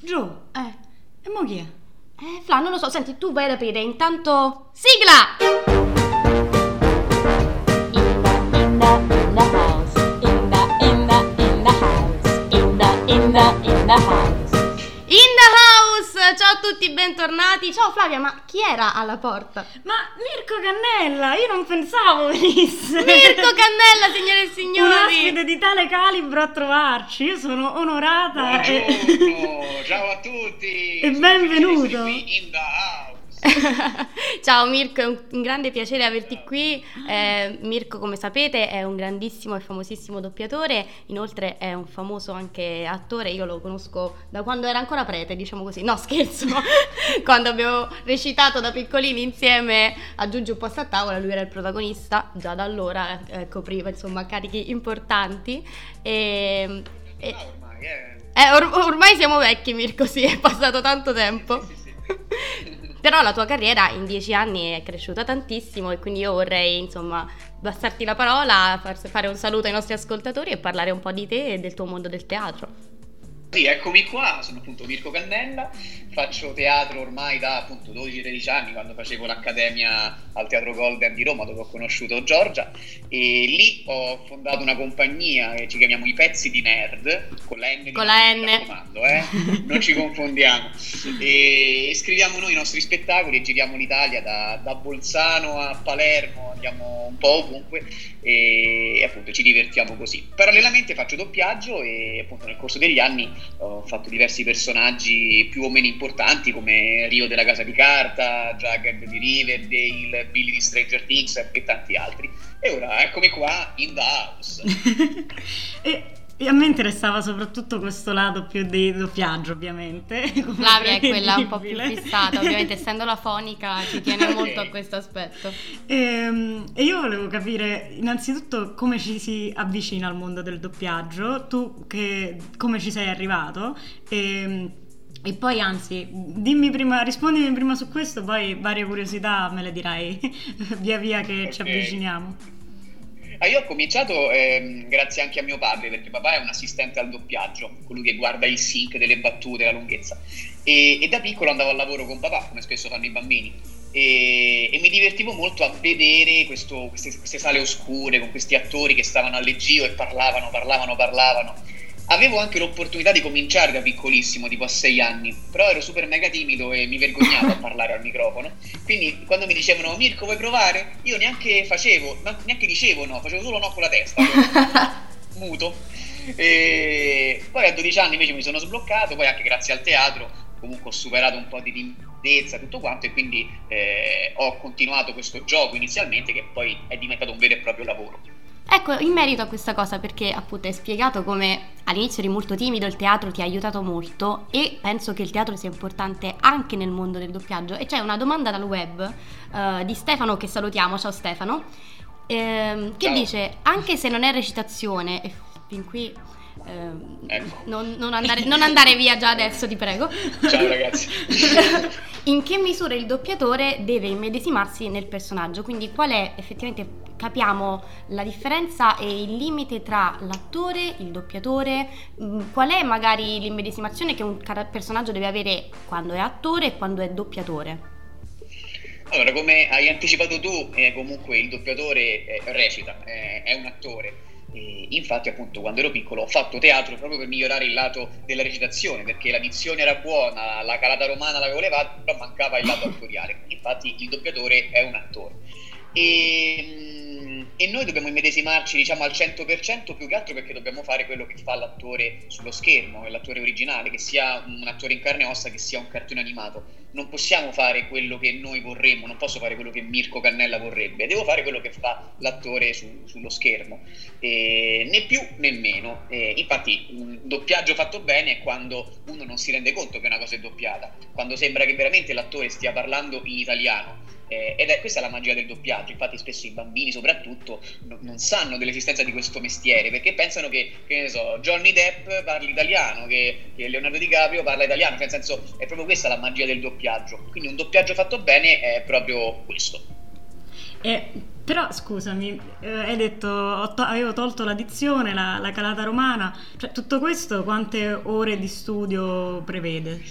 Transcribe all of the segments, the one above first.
Gio, Eh, e mo chi è? eh, Fla, non lo so, senti, tu vai ad aprire, intanto... Sigla! Bentornati. Ciao Flavia, ma chi era alla porta? Ma Mirko Cannella, io non pensavo venisse. Mirko Cannella, signore e Un signori! ospite di tale calibro a trovarci, io sono onorata e... Buongiorno, ciao a tutti. E Sono benvenuto. qui in the house. Ciao Mirko, è un, grande piacere averti qui. Eh, Mirko, come sapete, è un grandissimo e famosissimo doppiatore, inoltre è un famoso anche attore. Io lo conosco da quando era ancora prete, diciamo così. No, scherzo, quando abbiamo recitato da piccolini insieme a Giugi un posto a tavola, lui era il protagonista, già da allora eh, copriva insomma carichi importanti. E, e- Ah, ormai, eh. eh, or- ormai siamo vecchi, Mirko, sì, è passato tanto tempo. Sì, sì, sì. Però la tua carriera in dieci anni è cresciuta tantissimo e quindi io vorrei, insomma, passarti la parola, far- fare un saluto ai nostri ascoltatori e parlare un po' di te e del tuo mondo del teatro. Sì, eccomi qua, sono appunto Mirko Cannella, faccio teatro ormai da appunto 12-13 anni quando facevo l'accademia al Teatro Golden di Roma dove ho conosciuto Giorgia e lì ho fondato una compagnia che ci chiamiamo I Pezzi di Nerd, con la N. Con la N. mi raccomando, eh? non ci confondiamo. E scriviamo noi i nostri spettacoli e giriamo l'Italia da, da Bolzano a Palermo, andiamo un po' ovunque e appunto ci divertiamo così. Parallelamente faccio doppiaggio e appunto nel corso degli anni ho fatto diversi personaggi più o meno importanti come Rio della Casa di Carta, Jughead di Riverdale, Billy di Stranger Things e tanti altri. E ora eccomi qua in the house. e, e a me interessava soprattutto questo lato più di doppiaggio, ovviamente. Flavia è quella un po' più fissata, ovviamente essendo la fonica ci tiene molto a questo aspetto. Ehm, E, io volevo capire innanzitutto come ci si avvicina al mondo del doppiaggio, tu che, come ci sei arrivato e, e poi anzi dimmi prima, rispondimi prima su questo, poi varie curiosità me le dirai via via che ci Ok. avviciniamo. Ah, io ho cominciato ehm, grazie anche a mio padre, perché papà è un assistente al doppiaggio, colui che guarda il sync delle battute, la lunghezza. E, e da piccolo andavo al lavoro con papà, come spesso fanno i bambini. E, e mi divertivo molto a vedere questo- queste, queste sale oscure con questi attori che stavano alle giro e parlavano, parlavano, parlavano. Avevo anche l'opportunità di cominciare da piccolissimo, tipo a sei anni, però ero super mega timido e mi vergognavo a parlare al microfono. Quindi quando mi dicevano Mirko vuoi provare? Io neanche facevo, neanche dicevo no, facevo solo no con la testa, muto. E poi a 12 anni invece mi sono sbloccato, poi anche grazie al teatro comunque ho superato un po' di timidezza e tutto quanto e quindi eh, ho continuato questo gioco inizialmente che poi è diventato un vero e proprio lavoro. Ecco, in merito a questa cosa, perché appunto hai spiegato come all'inizio eri molto timido, il teatro ti ha aiutato molto e penso che il teatro sia importante anche nel mondo del doppiaggio. E c'è una domanda dal web eh, di Stefano che salutiamo, ciao Stefano, ehm, che Ciao. dice, anche se non è recitazione, e fin qui... ehm, Ecco. non, non andare, non andare via già adesso, ti prego. Ciao ragazzi. In che misura il doppiatore deve immedesimarsi nel personaggio? Quindi qual è effettivamente capiamo la differenza e il limite tra l'attore, il doppiatore, mh, qual è magari l'immedesimazione che un personaggio deve avere quando è attore e quando è doppiatore? Allora, come hai anticipato tu, eh, comunque il doppiatore eh, recita, eh, è un attore. E infatti, appunto, quando ero piccolo ho fatto teatro proprio per migliorare il lato della recitazione, perché la dizione era buona, la calata romana l'avevo levata, però mancava il lato attoriale. Infatti, il doppiatore è un attore. E, mm, e noi dobbiamo immedesimarci, diciamo, al 100% più che altro perché dobbiamo fare quello che fa l'attore sullo schermo, l'attore originale, che sia un attore in carne e ossa, che sia un cartone animato non possiamo fare quello che noi vorremmo, non posso fare quello che Mirko Cannella vorrebbe, devo fare quello che fa l'attore su- sullo schermo, Eh, né più né meno. Eh, infatti un doppiaggio fatto bene è quando uno non si rende conto che una cosa è doppiata, quando sembra che veramente l'attore stia parlando in italiano. Eh, ed è questa la magia del doppiaggio, infatti spesso i bambini soprattutto no- non sanno dell'esistenza di questo mestiere perché pensano che, che ne so, Johnny Depp parli italiano, che, che Leonardo DiCaprio parla italiano, cioè nel senso è proprio questa la magia del doppiaggio, quindi un doppiaggio fatto bene è proprio questo. E, però scusami, eh, hai detto to- avevo tolto la dizione, la, la calata romana, cioè tutto questo quante ore di studio prevede?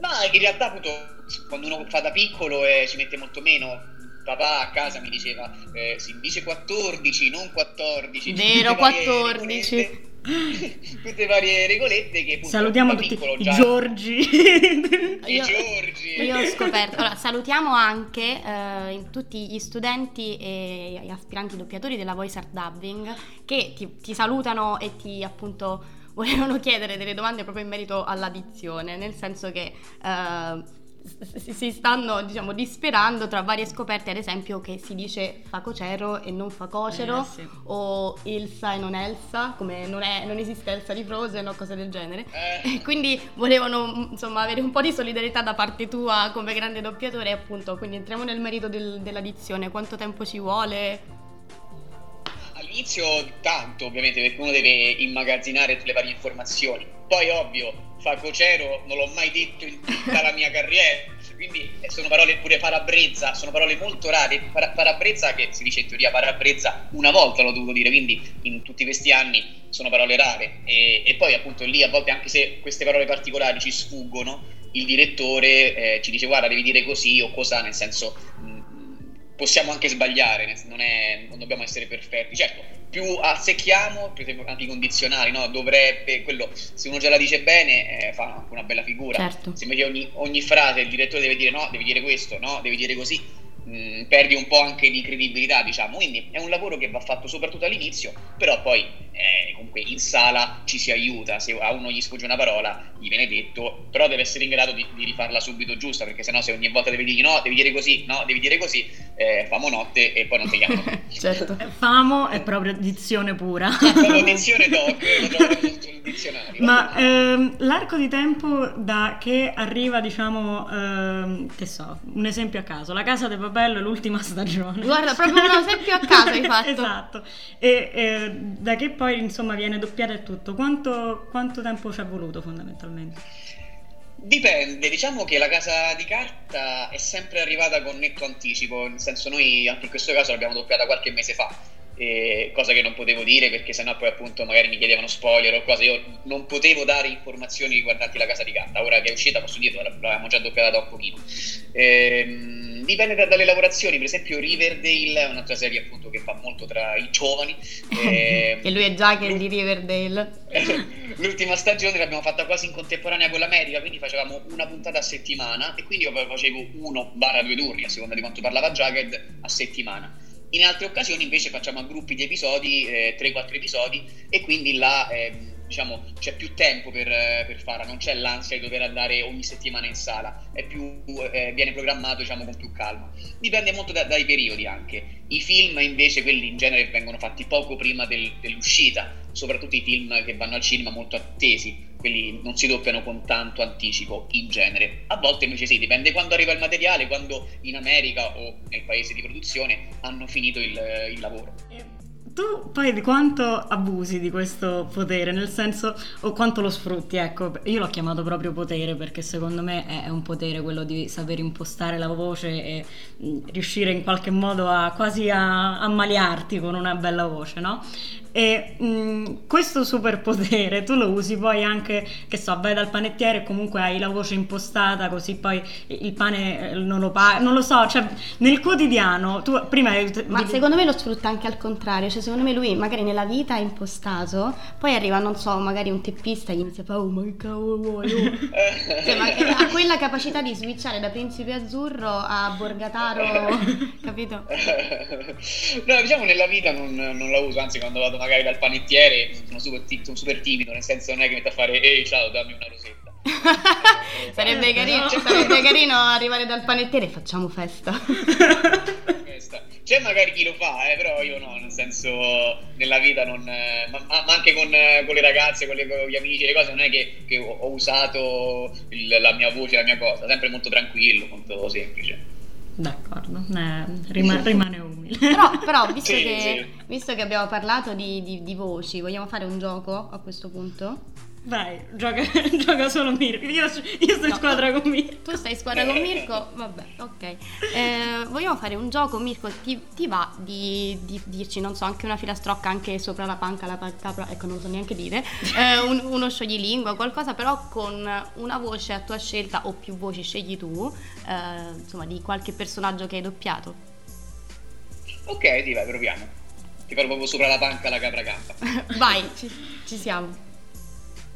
Ma in realtà appunto quando uno fa da piccolo eh, ci mette molto meno. Papà a casa mi diceva eh, si dice 14, non 14. Vero, tutte varie 14. regolette- Tutte varie regolette che appunto Salutiamo tutti piccolo i Giorgi. I Io- Giorgi. Io ho scoperto, allora salutiamo anche eh, tutti gli studenti e gli aspiranti doppiatori della Voice Art Dubbing che ti, ti salutano e ti appunto volevano chiedere delle domande proprio in merito alla dizione, nel senso che eh, si- stanno diciamo disperando tra varie scoperte, ad esempio che si dice facocero e non facocero Eh, sì. o Ilsa e non Elsa, come non, è- non esiste Elsa di Frozen o cose del genere. Eh. E quindi volevano insomma avere un po' di solidarietà da parte tua come grande doppiatore appunto quindi entriamo nel merito del- della dizione quanto tempo ci vuole All'inizio tanto ovviamente perché uno deve immagazzinare tutte le varie informazioni. Poi ovvio, facocero non l'ho mai detto in tutta la mia carriera, quindi eh, sono parole pure parabrezza, sono parole molto rare. Para- parabrezza che si dice in teoria parabrezza una volta l'ho dovuto dire, quindi in tutti questi anni sono parole rare. E, e poi appunto lì a volte anche se queste parole particolari ci sfuggono, il direttore eh, ci dice guarda devi dire così o cosa, nel senso... possiamo anche sbagliare, non, è- non dobbiamo essere perfetti. Certo, più azzecchiamo, per esempio anche i condizionali, no? dovrebbe, quello, se uno già la dice bene, eh, fa anche una bella figura. Certo. Se invece ogni, ogni frase il direttore deve dire no, devi dire questo, no, devi dire così, mh, perdi un po' anche di credibilità, diciamo. Quindi è un lavoro che va fatto soprattutto all'inizio, però poi eh, comunque in sala ci si aiuta, se a uno gli sfugge una parola, gli viene detto, però deve essere in grado di, di rifarla subito giusta, perché sennò se ogni volta devi dire no, devi dire così, no, devi dire così, eh, famo notte e poi non ti chiamano. certo Famo è proprio dizione pura. La dizione doc lo trovate sul dizionario. Ma ehm, l'arco di tempo da che arriva, diciamo, ehm, che so, un esempio a caso, La Casa del Papello è l'ultima stagione. Guarda, proprio un esempio a caso hai fatto. esatto. E eh, da che poi, insomma, viene doppiata e tutto, quanto, quanto tempo ci è voluto fondamentalmente? Dipende, diciamo che la casa di carta è sempre arrivata con netto anticipo, nel senso noi anche in questo caso l'abbiamo doppiata qualche mese fa, e- cosa che non potevo dire perché sennò poi appunto magari mi chiedevano spoiler o cose, io non potevo dare informazioni riguardanti la casa di carta, ora che è uscita posso dire l'avevamo già doppiata da un pochino. Ehm, dipende da- dalle lavorazioni, per esempio Riverdale è un'altra serie appunto che fa molto tra i giovani. ehm, e lui è Jack di Riverdale L'ultima stagione l'abbiamo fatta quasi in contemporanea con l'America, quindi facevamo una puntata a settimana e quindi io facevo uno barra due turni, a seconda di quanto parlava Jagged, a settimana. In altre occasioni invece facciamo a gruppi di episodi, eh, 3-4 episodi, e quindi là ehm, diciamo, c'è più tempo per, per farla, non c'è l'ansia di dover andare ogni settimana in sala, più, eh, viene programmato diciamo, con più calma. Dipende molto da- dai periodi anche. I film invece, quelli in genere vengono fatti poco prima del- dell'uscita, soprattutto i film che vanno al cinema molto attesi, quelli non si doppiano con tanto anticipo in genere. A volte invece sì, dipende quando arriva il materiale, quando in America o nel paese di produzione hanno finito il, il lavoro. Tu poi di quanto abusi di questo potere, nel senso, o quanto lo sfrutti, ecco, io l'ho chiamato proprio potere perché secondo me è è un potere quello di saper impostare la voce e mh, riuscire in qualche modo a quasi a ammaliarti con una bella voce, no? E mh, questo superpotere tu lo usi poi anche, che so, vai dal panettiere e comunque hai la voce impostata, così poi il pane eh, non lo paghi, non lo so, cioè nel quotidiano, tu prima Ma devi- secondo me lo sfrutta anche al contrario, cioè secondo me lui magari nella vita è impostato, poi arriva, non so, magari un teppista e gli inizia a fare oh ma che cavolo vuoi? oh?" Cioè, ma ha quella capacità di switchare da Principe Azzurro a Borgataro, capito? no, diciamo nella vita non, non la uso, anzi quando vado magari dal panettiere sono super, sono super timido, nel senso non è che metto a fare ehi ciao dammi una rosetta. sarebbe, Eh, carino, no. sarebbe carino arrivare dal panettiere e facciamo festa. Questa. C'è magari chi lo fa, eh, però io no, nel senso nella vita non... eh, ma, ma- ma anche con, eh, con le ragazze, con, le- con gli amici, le cose, non è che, che ho, ho usato il- la mia voce, la mia cosa, sempre molto tranquillo, molto semplice. D'accordo, eh, rima- rimane umile. Però, però, visto, Sì, che, sì. Visto che abbiamo parlato di, di- di voci, vogliamo fare un gioco a questo punto? Vai, gioca, gioca solo Mirko. Io, io sto in No. squadra con Mirko. Tu stai in squadra con Mirko? Vabbè, ok. Eh, vogliamo fare un gioco, Mirko? Ti, ti va di, di dirci, non so, anche una filastrocca anche sopra la panca, la pa- capra, ecco, non lo so neanche dire, eh, un- uno scioglilingua, qualcosa però con una voce a tua scelta o più voci, scegli tu, eh, insomma, di qualche personaggio che hai doppiato. Ok, vai, proviamo. Ti proprio sopra la panca la capra campa. Vai, ci, ci siamo.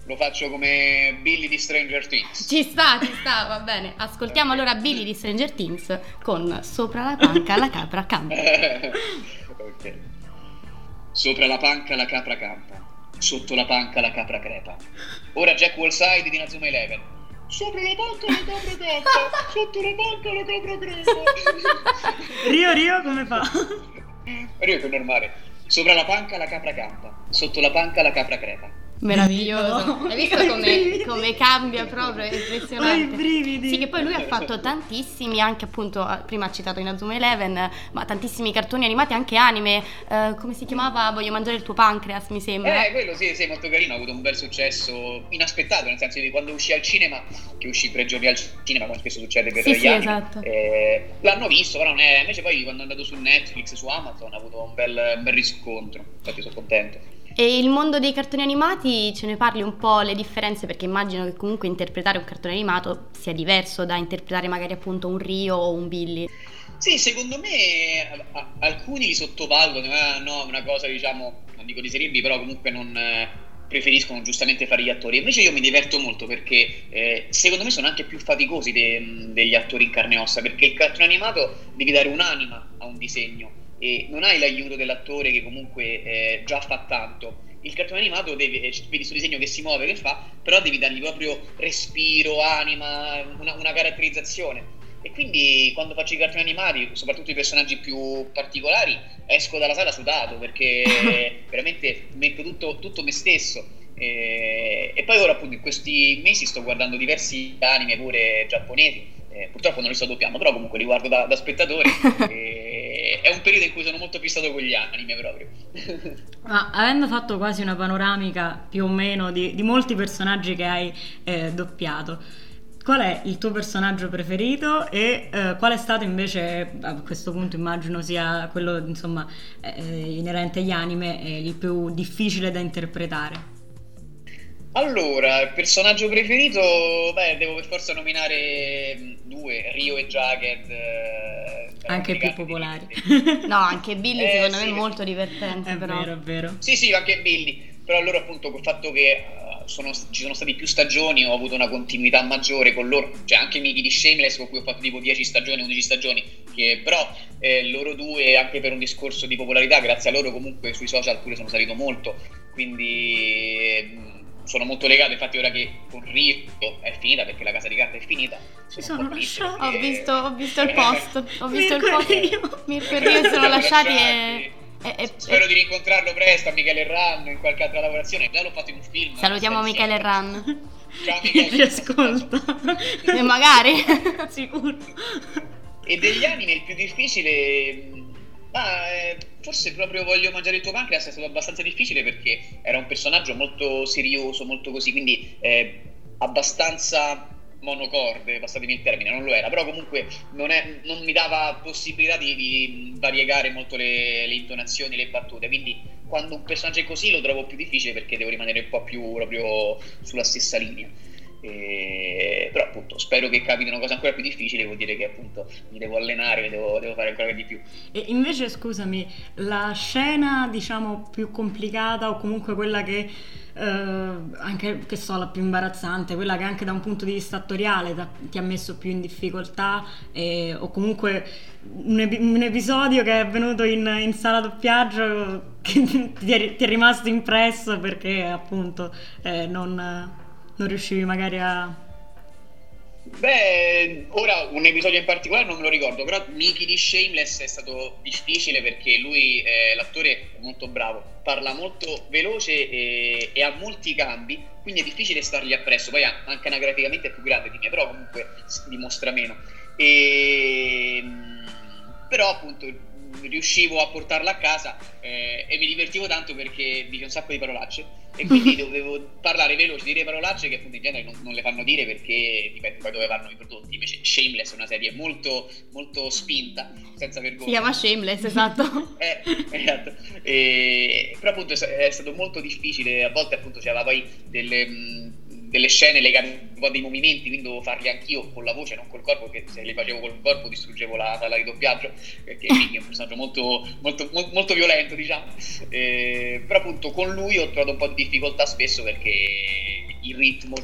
Lo faccio come Billy di Stranger Things. Ci sta, ci sta, va bene. Ascoltiamo allora Billy di Stranger Things con Sopra la panca la capra campa. ok. Sopra la panca la capra campa, sotto la panca la capra crepa. Ora Jack Wallside di Nazuma Eleven. Sopra la panca la capra campa, sotto la panca la capra crepa. Rio, Rio, come fa? Rio che è normale. Sopra la panca la capra campa, sotto la panca la capra crepa. Meraviglioso. Hai visto come, come cambia proprio? È impressionante. Ho i brividi. Sì, che poi lui ha fatto tantissimi, anche appunto, prima ha citato Inazuma Eleven, ma tantissimi cartoni animati, anche anime. eh, come si chiamava? Voglio mangiare il tuo pancreas, mi sembra. Eh, quello sì, sì, molto carino, ha avuto un bel successo inaspettato, nel senso di quando uscì al cinema, che uscì tre giorni al cinema, come spesso succede per Sì, gli sì, anime, esatto. eh, l'hanno visto, però non è, invece poi quando è andato su Netflix, su Amazon, ha avuto un bel, un bel riscontro, infatti sono contento. E il mondo dei cartoni animati ce ne parli un po' le differenze perché immagino che comunque interpretare un cartone animato sia diverso da interpretare magari appunto un Rio o un Billy. Sì, secondo me alcuni li sottovalutano, eh, no, una cosa diciamo, non dico di serie B, però comunque non eh, preferiscono giustamente fare gli attori. Invece io mi diverto molto perché eh, secondo me sono anche più faticosi de- degli attori in carne e ossa, perché il cartone animato devi dare un'anima a un disegno e non hai l'aiuto dell'attore che comunque eh, già fa tanto. Il cartone animato deve, eh, vedi sul disegno che si muove, che fa, però devi dargli proprio respiro, anima, una, una caratterizzazione. E quindi quando faccio i cartoni animati, soprattutto i personaggi più particolari, esco dalla sala sudato perché veramente metto tutto, tutto me stesso. E, e poi ora appunto in questi mesi sto guardando diversi anime pure giapponesi. Eh, purtroppo non li sto doppiando, però comunque li guardo da, da spettatore. e è un periodo in cui sono molto fissato con gli anime proprio. Ma avendo fatto quasi una panoramica più o meno di, di molti personaggi che hai eh, doppiato, qual è il tuo personaggio preferito e eh, qual è stato invece, a questo punto immagino sia quello insomma eh, inerente agli anime, eh, il più difficile da interpretare? Allora, il personaggio preferito, beh, devo per forza nominare mh, due, Rio e Jagged. eh, Anche più popolari. No, anche Billy Eh, secondo me sì. è molto divertente È però. vero, è vero. Sì, sì, anche Billy, però loro appunto col fatto che eh, sono- ci sono stati più stagioni ho avuto una continuità maggiore con loro, cioè anche Miki di Shameless con cui ho fatto tipo 10 stagioni, 11 stagioni, che però eh, loro due anche per un discorso di popolarità, grazie a loro comunque sui social pure sono salito molto, quindi eh, sono molto legato, infatti ora che con Rio è finita perché la casa di carta è finita, Si sono sono lasciati. Ho visto, ho visto il post, ho visto il post. Mirko e Rio sono lasciati e... e- e- Spero e- di rincontrarlo presto a Michele Ranno in qualche altra lavorazione. Già l'ho fatto in un film. Salutiamo Michele insieme. Ran. Ciao Che Michele. ci ascolta. E magari. Sicuro. E degli anime il più difficile. Ma eh, forse proprio voglio mangiare il tuo pancreas è stato abbastanza difficile perché era un personaggio molto serioso, molto così, quindi eh, abbastanza monocorde, passatemi il termine, non lo era, però comunque non, è- non mi dava possibilità di, di variegare molto le, le intonazioni, le battute, quindi quando un personaggio è così lo trovo più difficile perché devo rimanere un po' più proprio sulla stessa linea. E- però appunto spero che capitino cose ancora più difficili, vuol dire che appunto mi devo allenare, devo, devo fare ancora di più. E invece, scusami, la scena, diciamo, più complicata o comunque quella che, eh, anche, che so, la più imbarazzante, quella che anche da un punto di vista attoriale ta- ti ha messo più in difficoltà, eh, o comunque un, epi- un episodio che è avvenuto in, in sala doppiaggio che ti è, ti è rimasto impresso perché appunto eh, non, non riuscivi magari a... Beh, ora un episodio in particolare non me lo ricordo, però Mickey di Shameless è stato difficile perché lui, eh, l'attore, è molto bravo, parla molto veloce e, e ha molti cambi, quindi è difficile stargli appresso. Poi anche anagraficamente è più grande di me, però comunque dimostra meno. E, però appunto riuscivo a portarla a casa eh, e mi divertivo tanto perché dice un sacco di parolacce e quindi dovevo parlare veloce, dire parolacce che appunto in genere non, non, le fanno dire perché dipende poi dove vanno i prodotti. Invece Shameless è una serie molto, molto spinta, senza vergogna. Si chiama Shameless, esatto. eh, esatto. E, però appunto è stato molto difficile, a volte appunto c'era poi delle... Mh, delle scene legate un po' dei movimenti, quindi dovevo farli anch'io con la voce, non col corpo, perché se li facevo col corpo distruggevo la sala di doppiaggio, perché quindi è un personaggio molto, molto, molto, molto violento, diciamo. Eh, però appunto con lui ho trovato un po' di difficoltà spesso perché il ritmo,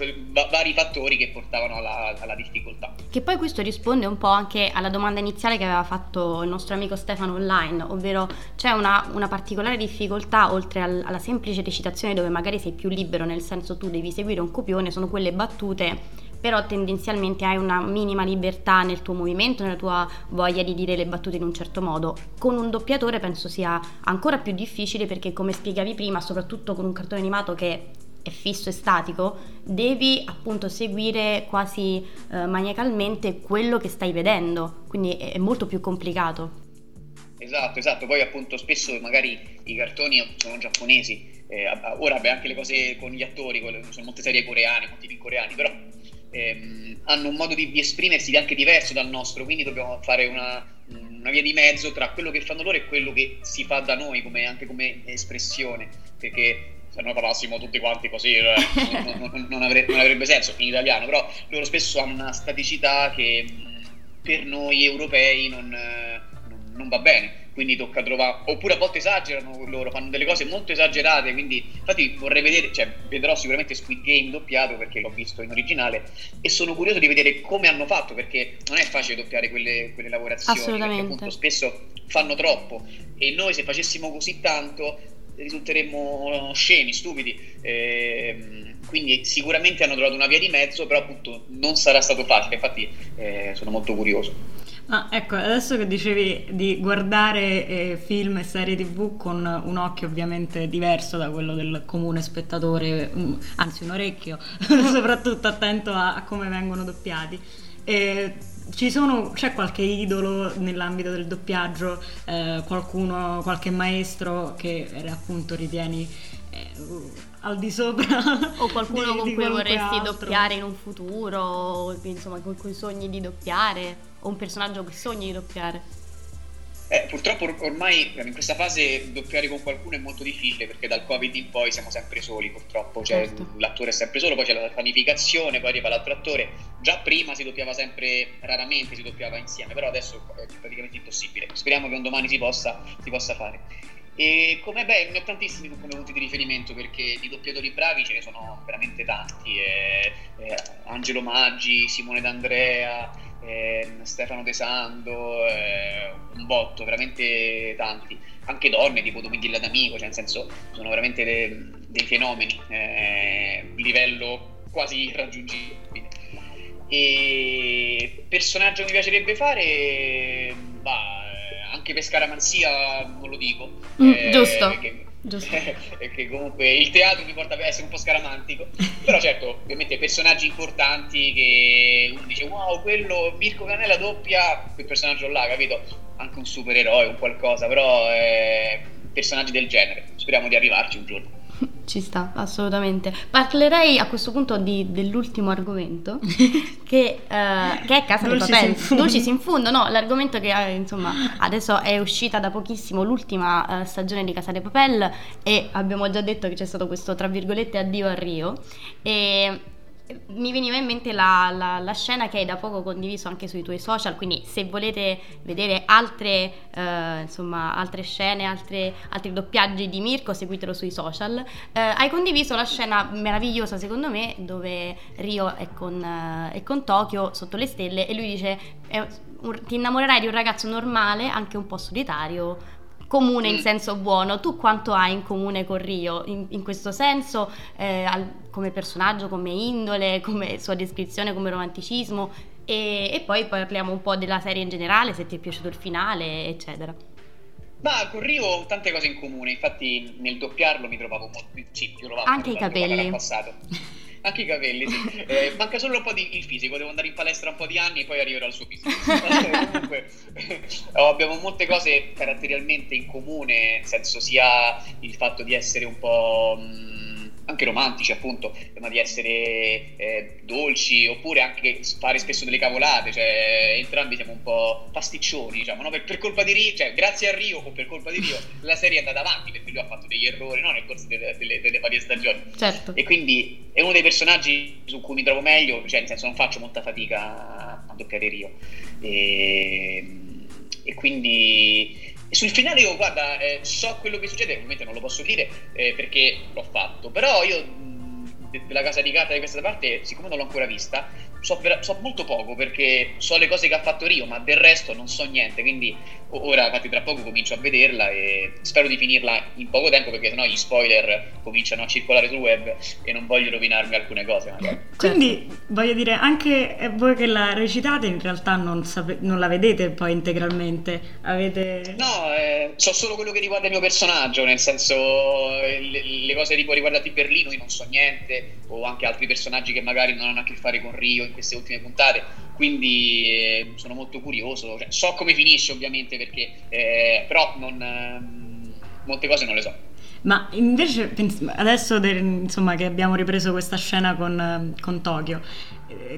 vari fattori che portavano alla, alla, difficoltà. Che poi questo risponde un po' anche alla domanda iniziale che aveva fatto il nostro amico Stefano online, ovvero c'è una, una particolare difficoltà oltre al, alla semplice recitazione dove magari sei più libero, nel senso tu devi seguire un copione, sono quelle battute però tendenzialmente hai una minima libertà nel tuo movimento, nella tua voglia di dire le battute in un certo modo. Con un doppiatore penso sia ancora più difficile perché come spiegavi prima, soprattutto con un cartone animato che è fisso e statico, devi appunto seguire quasi eh, maniacalmente quello che stai vedendo, quindi è, è molto più complicato. Esatto, esatto, poi appunto spesso magari i cartoni sono giapponesi, eh, ora beh, anche le cose con gli attori, sono molte serie coreane, molti film coreani, però ehm, hanno un modo di, esprimersi anche diverso dal nostro, quindi dobbiamo fare una, una, via di mezzo tra quello che fanno loro e quello che si fa da noi, come, anche come espressione, perché se noi parlassimo tutti quanti così eh, non, non, avrebbe, non, avrebbe, senso in italiano, però loro spesso hanno una staticità che per noi europei non, non va bene. Quindi tocca trovare oppure a volte esagerano loro fanno delle cose molto esagerate quindi infatti vorrei vedere cioè vedrò sicuramente Squid Game doppiato perché l'ho visto in originale e sono curioso di vedere come hanno fatto perché non è facile doppiare quelle, quelle lavorazioni perché appunto spesso fanno troppo. E noi se facessimo così tanto risulteremmo scemi, stupidi. Eh, quindi sicuramente hanno trovato una via di mezzo, però appunto non sarà stato facile, infatti eh, sono molto curioso. Ah, ecco, adesso che dicevi di guardare eh, film e serie tv con un occhio ovviamente diverso da quello del comune spettatore, um, anzi un orecchio, soprattutto attento a, a, come vengono doppiati. Eh, sono, c'è qualche idolo nell'ambito del doppiaggio, eh, qualcuno, qualche maestro che appunto ritieni eh, al di sopra o qualcuno di, con di cui vorresti altro. doppiare in un futuro, insomma, con cui sogni di doppiare o un personaggio che sogni di doppiare? Eh, purtroppo ormai in questa fase doppiare con qualcuno è molto difficile perché dal Covid in poi siamo sempre soli purtroppo, cioè certo. l'attore è sempre solo, poi c'è la panificazione, poi arriva l'altro attore, già prima si doppiava sempre, raramente si doppiava insieme, però adesso è praticamente impossibile, speriamo che un domani si possa, si possa fare. E come beh, ne ho tantissimi come punti di riferimento perché di doppiatori bravi ce ne sono veramente tanti, eh, eh, Angelo Maggi, Simone D'Andrea, eh, Stefano De Sando, eh, un botto, veramente tanti, anche donne tipo Domitilla D'Amico, cioè nel senso sono veramente de- dei fenomeni, eh, livello quasi irraggiungibile. E personaggio che mi piacerebbe fare, bah, anche per scaramanzia non lo dico. Mm, eh, giusto. Che, Giusto. che comunque il teatro mi porta a essere un po' scaramantico, però certo, ovviamente personaggi importanti che uno dice wow, quello Mirko Canella doppia quel personaggio là, capito? Anche un supereroe, un qualcosa, però eh, personaggi del genere, speriamo di arrivarci un giorno. Ci sta, assolutamente. Parlerei a questo punto di, dell'ultimo argomento, che, uh, che, è Casa dei Papel. Dolcis in fondo, no, l'argomento che uh, insomma adesso è uscita da pochissimo l'ultima uh, stagione di Casa dei Papel e abbiamo già detto che c'è stato questo tra virgolette addio a Rio e mi veniva in mente la, la, la, scena che hai da poco condiviso anche sui tuoi social, quindi se volete vedere altre, eh, insomma, altre scene, altre, altri doppiaggi di Mirko, seguitelo sui social. Eh, hai condiviso la scena meravigliosa secondo me dove Rio è con, eh, è con Tokyo sotto le stelle e lui dice ti innamorerai di un ragazzo normale, anche un po' solitario, comune in mm. senso buono. Tu quanto hai in comune con Rio in, in questo senso, eh, al, come personaggio, come indole, come sua descrizione, come romanticismo? E, e, poi parliamo un po' della serie in generale, se ti è piaciuto il finale, eccetera. Ma con Rio ho tante cose in comune, infatti nel doppiarlo mi trovavo molto, sì, più trovato, Anche i capelli. passato. anche i capelli, sì. Eh, manca solo un po' di il fisico, devo andare in palestra un po' di anni e poi arriverò al suo fisico. Comunque oh, abbiamo molte cose caratterialmente in comune, nel senso sia il fatto di essere un po'... Mh, anche romantici appunto, ma di essere eh, dolci oppure anche fare spesso delle cavolate, cioè entrambi siamo un po' pasticcioni, diciamo, no? per, per, colpa di Rio, cioè grazie a Rio o per colpa di Rio la serie è andata avanti perché lui ha fatto degli errori no? nel corso delle, delle, delle, varie stagioni. Certo. E quindi è uno dei personaggi su cui mi trovo meglio, cioè nel senso non faccio molta fatica a doppiare Rio. E, e quindi sul finale io, guarda, eh, so quello che succede, ovviamente non lo posso dire eh, perché l'ho fatto, però io della casa di carta di questa parte, siccome non l'ho ancora vista, so, so, molto poco perché so le cose che ha fatto Rio, ma del resto non so niente, quindi ora infatti tra poco comincio a vederla e spero di finirla in poco tempo perché sennò gli spoiler cominciano a circolare sul web e non voglio rovinarmi alcune cose. Magari. Quindi voglio dire, anche voi che la recitate in realtà non, sape- non la vedete poi integralmente, avete... No, eh, so solo quello che riguarda il mio personaggio, nel senso le, le cose tipo riguardanti Berlino io non so niente, o anche altri personaggi che magari non hanno a che fare con Rio queste ultime puntate, quindi eh, sono molto curioso, cioè, so come finisce ovviamente perché, eh, però non, eh, molte cose non le so. Ma invece adesso insomma, che abbiamo ripreso questa scena con, con Tokyo,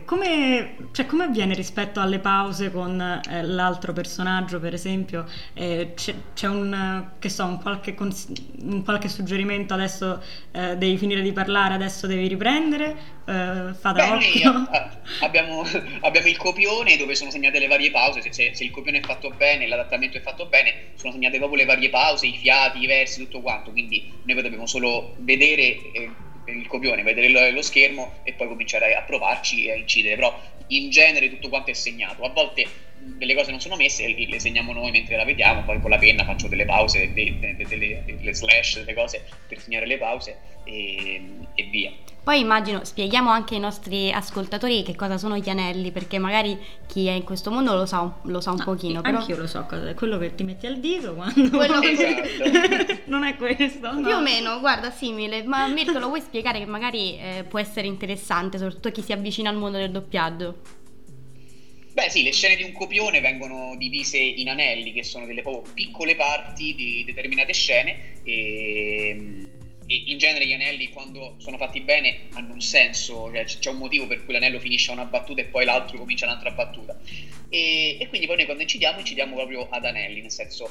come, cioè, come, avviene rispetto alle pause con eh, l'altro personaggio, per esempio? Eh, c'è, c'è, un, so, un, qualche cons- un, qualche suggerimento, adesso eh, devi finire di parlare, adesso devi riprendere? Eh, fa da Beh, occhio. Abbiamo, abbiamo, il copione dove sono segnate le varie pause, se, se, se, il copione è fatto bene, l'adattamento è fatto bene, sono segnate proprio le varie pause, i fiati, i versi, tutto quanto, quindi noi dobbiamo solo vedere eh, il copione, vedere lo, schermo e poi cominciare a provarci e a incidere, però in genere tutto quanto è segnato, a volte delle cose non sono messe e le segniamo noi mentre la vediamo, poi con la penna faccio delle pause, delle, delle, delle slash, delle cose per segnare le pause e, e via. Poi immagino, spieghiamo anche ai nostri ascoltatori che cosa sono gli anelli, perché magari chi è in questo mondo lo sa un, lo sa un no, pochino. Però... Anch'io lo so cosa è, quello che ti metti al dito quando... Quello che... esatto. non è questo, no? Più o meno, guarda, simile. Ma Mirko, lo vuoi spiegare che magari eh, può essere interessante, soprattutto a chi si avvicina al mondo del doppiaggio? Beh sì, le scene di un copione vengono divise in anelli, che sono delle piccole parti di determinate scene e e in genere gli anelli quando sono fatti bene hanno un senso, cioè c'è un motivo per cui l'anello finisce una battuta e poi l'altro comincia un'altra battuta. E, e quindi poi noi quando incidiamo, incidiamo proprio ad anelli, nel senso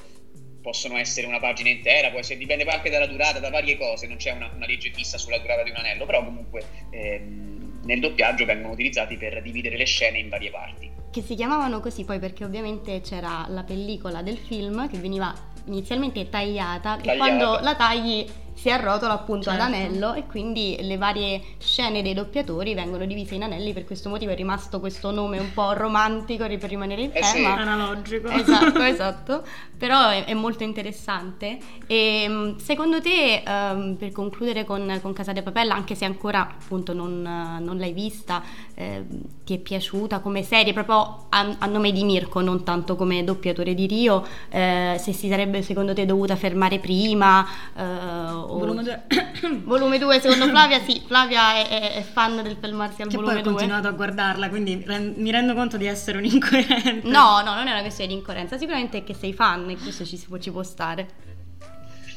possono essere una pagina intera, può essere, dipende anche dalla durata, da varie cose, non c'è una, una legge fissa sulla durata di un anello, però comunque ehm, nel doppiaggio vengono utilizzati per dividere le scene in varie parti. Che si chiamavano così poi perché ovviamente c'era la pellicola del film che veniva inizialmente tagliata, tagliata. e quando la tagli si arrotola appunto certo. ad anello e quindi le varie scene dei doppiatori vengono divise in anelli, per questo motivo è rimasto questo nome un po' romantico per rimanere in eh tema. Sì. Analogico. Esatto, esatto, però è, è molto interessante. E mm, secondo te, um, per concludere con, con, Casa de Papel, anche se ancora appunto non, non l'hai vista, eh, ti è piaciuta come serie, proprio a, a, nome di Mirko, non tanto come doppiatore di Rio, eh, se si sarebbe secondo te dovuta fermare prima? Eh, o... Volume 2. volume 2, secondo Flavia sì, Flavia è, è fan del fermarsi al che volume 2. poi ho continuato a guardarla, quindi mi rendo conto di essere un'incoerente. No, no, non è una questione di incoerenza, sicuramente è che sei fan e questo ci, ci può stare.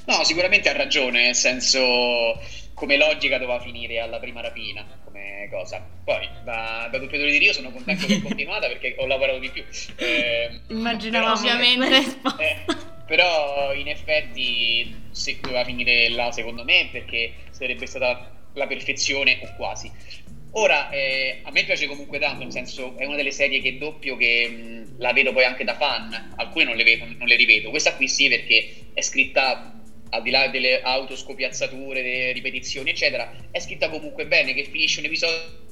No, sicuramente ha ragione, nel senso come logica doveva finire alla prima rapina come cosa. Poi da, da doppiatore di Rio sono contento che è continuata perché ho lavorato di più. Eh, Immaginavo ovviamente. Eh, però in effetti se doveva finire là secondo me perché sarebbe stata la perfezione o quasi. Ora, eh, a me piace comunque tanto, nel senso è una delle serie che doppio che mh, la vedo poi anche da fan, alcune non le, vedo, non le rivedo, questa qui sì perché è scritta al di là delle autoscopiazzature, delle ripetizioni, eccetera, è scritta comunque bene, che finisce un episodio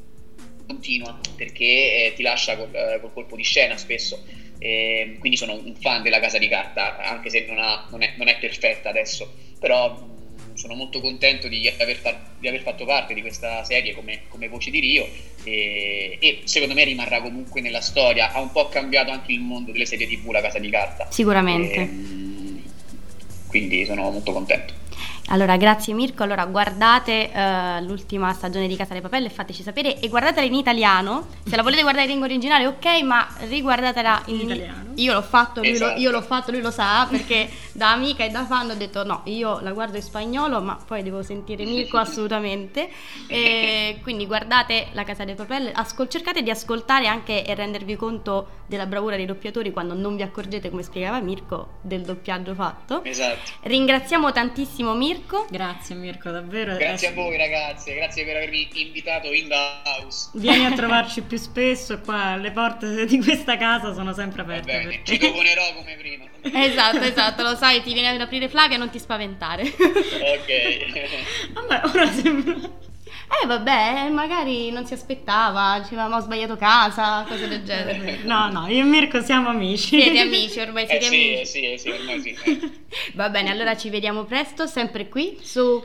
continua perché eh, ti lascia col, eh, col, colpo di scena spesso. Eh, quindi sono un fan della casa di carta, anche se non, ha, non, è, non è, perfetta adesso, però sono molto contento di aver, di aver, fatto parte di questa serie come, come voce di Rio e, e, secondo me rimarrà comunque nella storia. Ha un po' cambiato anche il mondo delle serie TV, la casa di carta. Sicuramente. E, ehm, quindi sono molto contento. Allora, grazie Mirko. Allora, guardate eh, l'ultima stagione di Casa delle Papelle e fateci sapere. E guardatela in italiano. Se la volete guardare in lingua originale, ok, ma riguardatela in, In italiano. Io l'ho fatto, lui lo, Esatto. io l'ho fatto, lui lo sa, perché da amica e da fan ho detto no, io la guardo in spagnolo, ma poi devo sentire Mirko assolutamente. E quindi guardate la Casa delle Papelle, ascol- cercate di ascoltare anche e rendervi conto della bravura dei doppiatori quando non vi accorgete, come spiegava Mirko, del doppiaggio fatto. Esatto. Ringraziamo tantissimo Mirko. Grazie Mirko, davvero. Grazie a voi ragazze, grazie per avermi invitato in the house. Vieni a trovarci più spesso qua, le porte di questa casa sono sempre Va aperte bene, per ci te. toponerò come prima. Esatto, esatto, lo sai, ti viene ad aprire Flavia, non ti spaventare. ok. Vabbè, ora sembra... Eh vabbè, magari non si aspettava, diceva ma ho sbagliato casa, cose del genere. No, no, io e Mirko siamo amici. Siete amici, ormai Eh siete sì, amici. eh sì, eh sì, ormai sì. eh. Va bene, allora ci vediamo presto, sempre qui su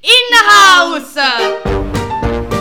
In the House!